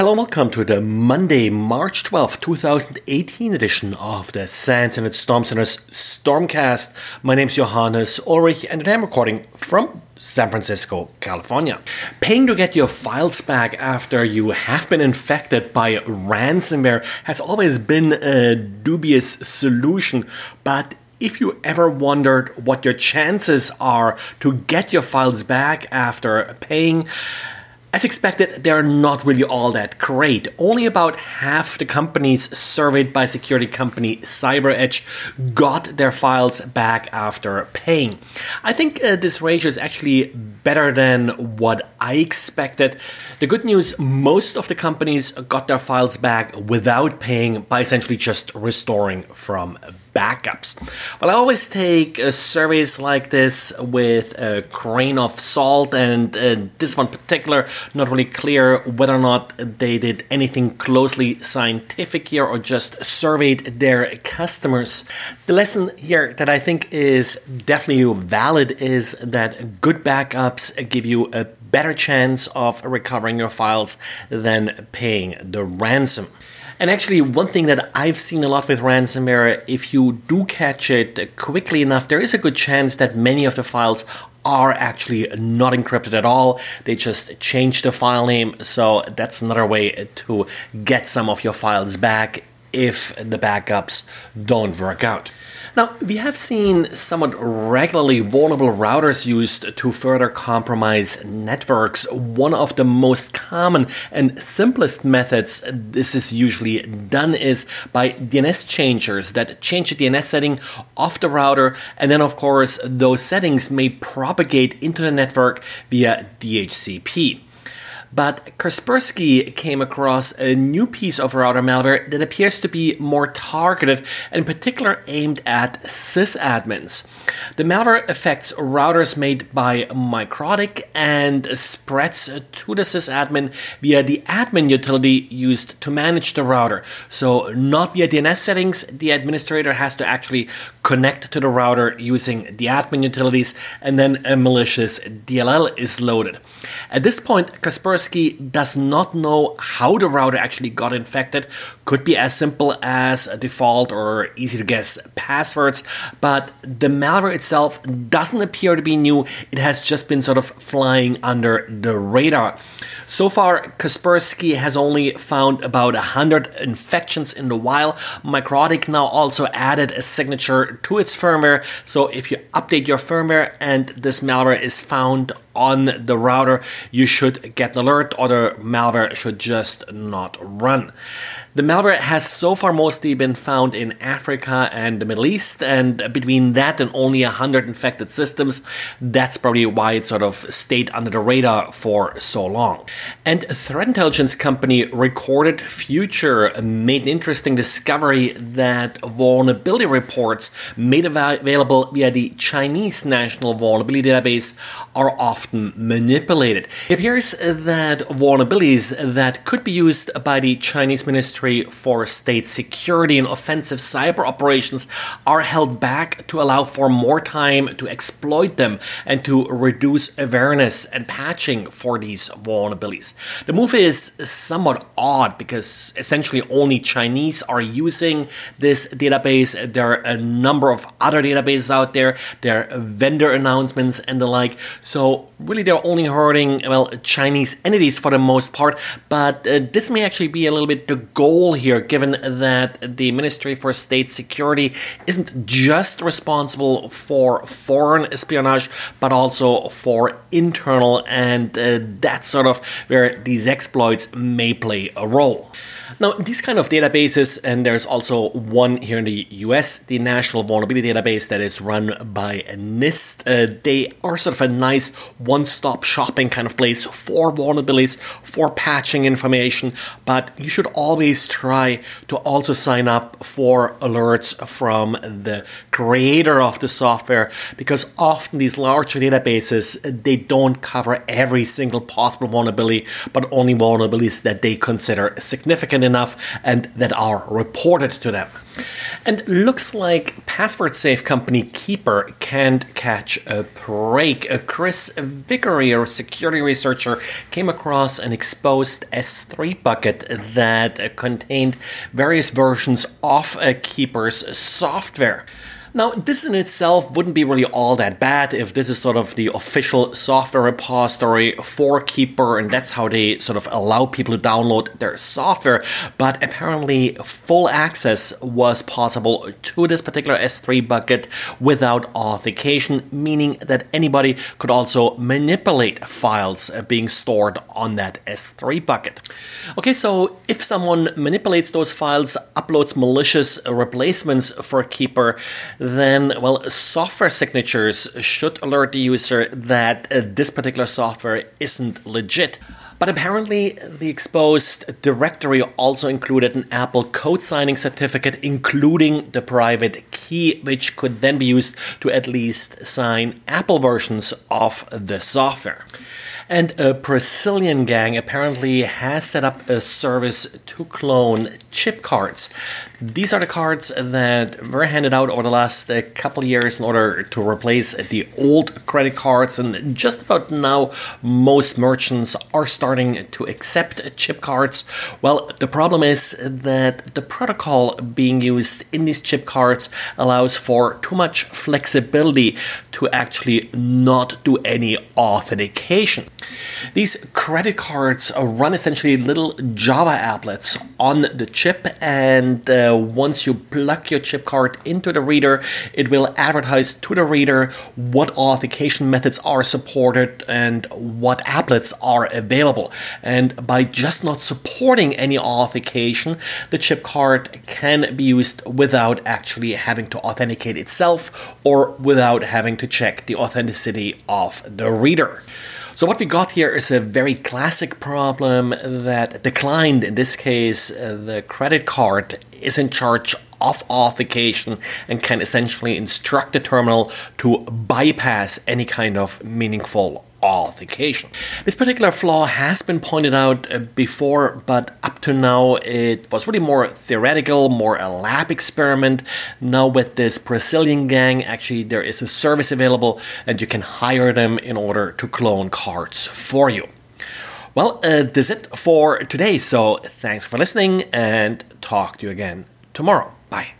Hello and welcome to the Monday, March 12th, 2018 edition of the SANS Internet Storm Center's Stormcast. My name is Johannes Ulrich and I'm recording from San Francisco, California. Paying to get your files back after you have been infected by ransomware has always been a dubious solution, but if you ever wondered what your chances are to get your files back after paying, as expected, they're not really all that great. Only about half the companies surveyed by security company CyberEdge got their files back after paying. I think uh, this ratio is actually better than what I expected. The good news most of the companies got their files back without paying by essentially just restoring from backups. Well, I always take uh, surveys like this with a grain of salt, and uh, this one particular, not really clear whether or not they did anything closely scientific here or just surveyed their customers. The lesson here that I think is definitely valid is that good backups give you a better chance of recovering your files than paying the ransom. And actually, one thing that I've seen a lot with ransomware, if you do catch it quickly enough, there is a good chance that many of the files are actually not encrypted at all. They just change the file name. So that's another way to get some of your files back if the backups don't work out. Now, we have seen somewhat regularly vulnerable routers used to further compromise networks. One of the most common and simplest methods this is usually done is by DNS changers that change the DNS setting of the router, and then, of course, those settings may propagate into the network via DHCP. But Kaspersky came across a new piece of router malware that appears to be more targeted and in particular aimed at sysadmins. The malware affects routers made by MikroTik and spreads to the sysadmin via the admin utility used to manage the router. So, not via DNS settings, the administrator has to actually connect to the router using the admin utilities, and then a malicious DLL is loaded. At this point, Kaspersky does not know how the router actually got infected. Could be as simple as a default or easy to guess passwords, but the malware itself doesn't appear to be new. It has just been sort of flying under the radar. So far, Kaspersky has only found about 100 infections in the wild. MikroTik now also added a signature to its firmware. So if you update your firmware and this malware is found on the router, you should get an alert or the malware should just not run. The malware has so far mostly been found in Africa and the Middle East, and between that and only 100 infected systems, that's probably why it sort of stayed under the radar for so long. And threat intelligence company recorded future made an interesting discovery that vulnerability reports made available via the Chinese National Vulnerability Database are often manipulated. It appears that vulnerabilities that could be used by the Chinese Ministry For State Security and offensive cyber operations are held back to allow for more time to exploit them and to reduce awareness and patching for these vulnerabilities. The move is somewhat odd because essentially only Chinese are using this database. There are a number of other databases out there, there are vendor announcements and the like. So, really, they're only hurting, well, Chinese entities for the most part, but uh, this may actually be a little bit the goal goal here, given that the Ministry for State Security isn't just responsible for foreign espionage, but also for internal, and uh, that's sort of where these exploits may play a role. Now, these kind of databases, and there's also one here in the US, the National Vulnerability Database that is run by NIST. Uh, they are sort of a nice one stop shopping kind of place for vulnerabilities, for patching information, but you should always try to also sign up for alerts from the creator of the software because often these larger databases they don't cover every single possible vulnerability but only vulnerabilities that they consider significant enough and that are reported to them. And looks like password safe company Keeper can't catch a break. Uh, Chris Vickery, a security researcher, came across an exposed S3 bucket that contained various versions of uh, Keeper's software. Now, this in itself wouldn't be really all that bad if this is sort of the official software repository for Keeper, and that's how they sort of allow people to download their software. But apparently, full access was possible to this particular S3 bucket without authentication, meaning that anybody could also manipulate files being stored on that S3 bucket. Okay, so if someone manipulates those files, uploads malicious replacements for Keeper, then, well, software signatures should alert the user that uh, this particular software isn't legit. But apparently, the exposed directory also included an Apple code signing certificate, including the private key, which could then be used to at least sign Apple versions of the software. And a Brazilian gang apparently has set up a service to clone chip cards. These are the cards that were handed out over the last uh, couple years in order to replace the old credit cards. And just about now, most merchants are starting to accept chip cards. Well, the problem is that the protocol being used in these chip cards allows for too much flexibility to actually not do any authentication. These credit cards run essentially little Java applets on the chip, and uh, once you plug your chip card into the reader, it will advertise to the reader what authentication methods are supported and what applets are available. And by just not supporting any authentication, the chip card can be used without actually having to authenticate itself or without having to check the authenticity of the reader. So what we got here is a very classic problem that declined. In this case, uh, the credit card is in charge of authentication and can essentially instruct the terminal to bypass any kind of meaningful authentication. This particular flaw has been pointed out uh, before, but up to now it was really more theoretical, more a lab experiment. Now, with this Brazilian gang, actually, there is a service available and you can hire them in order to clone cards for you. Well, uh, that's it for today. So, thanks for listening and talk to you again tomorrow. Bye.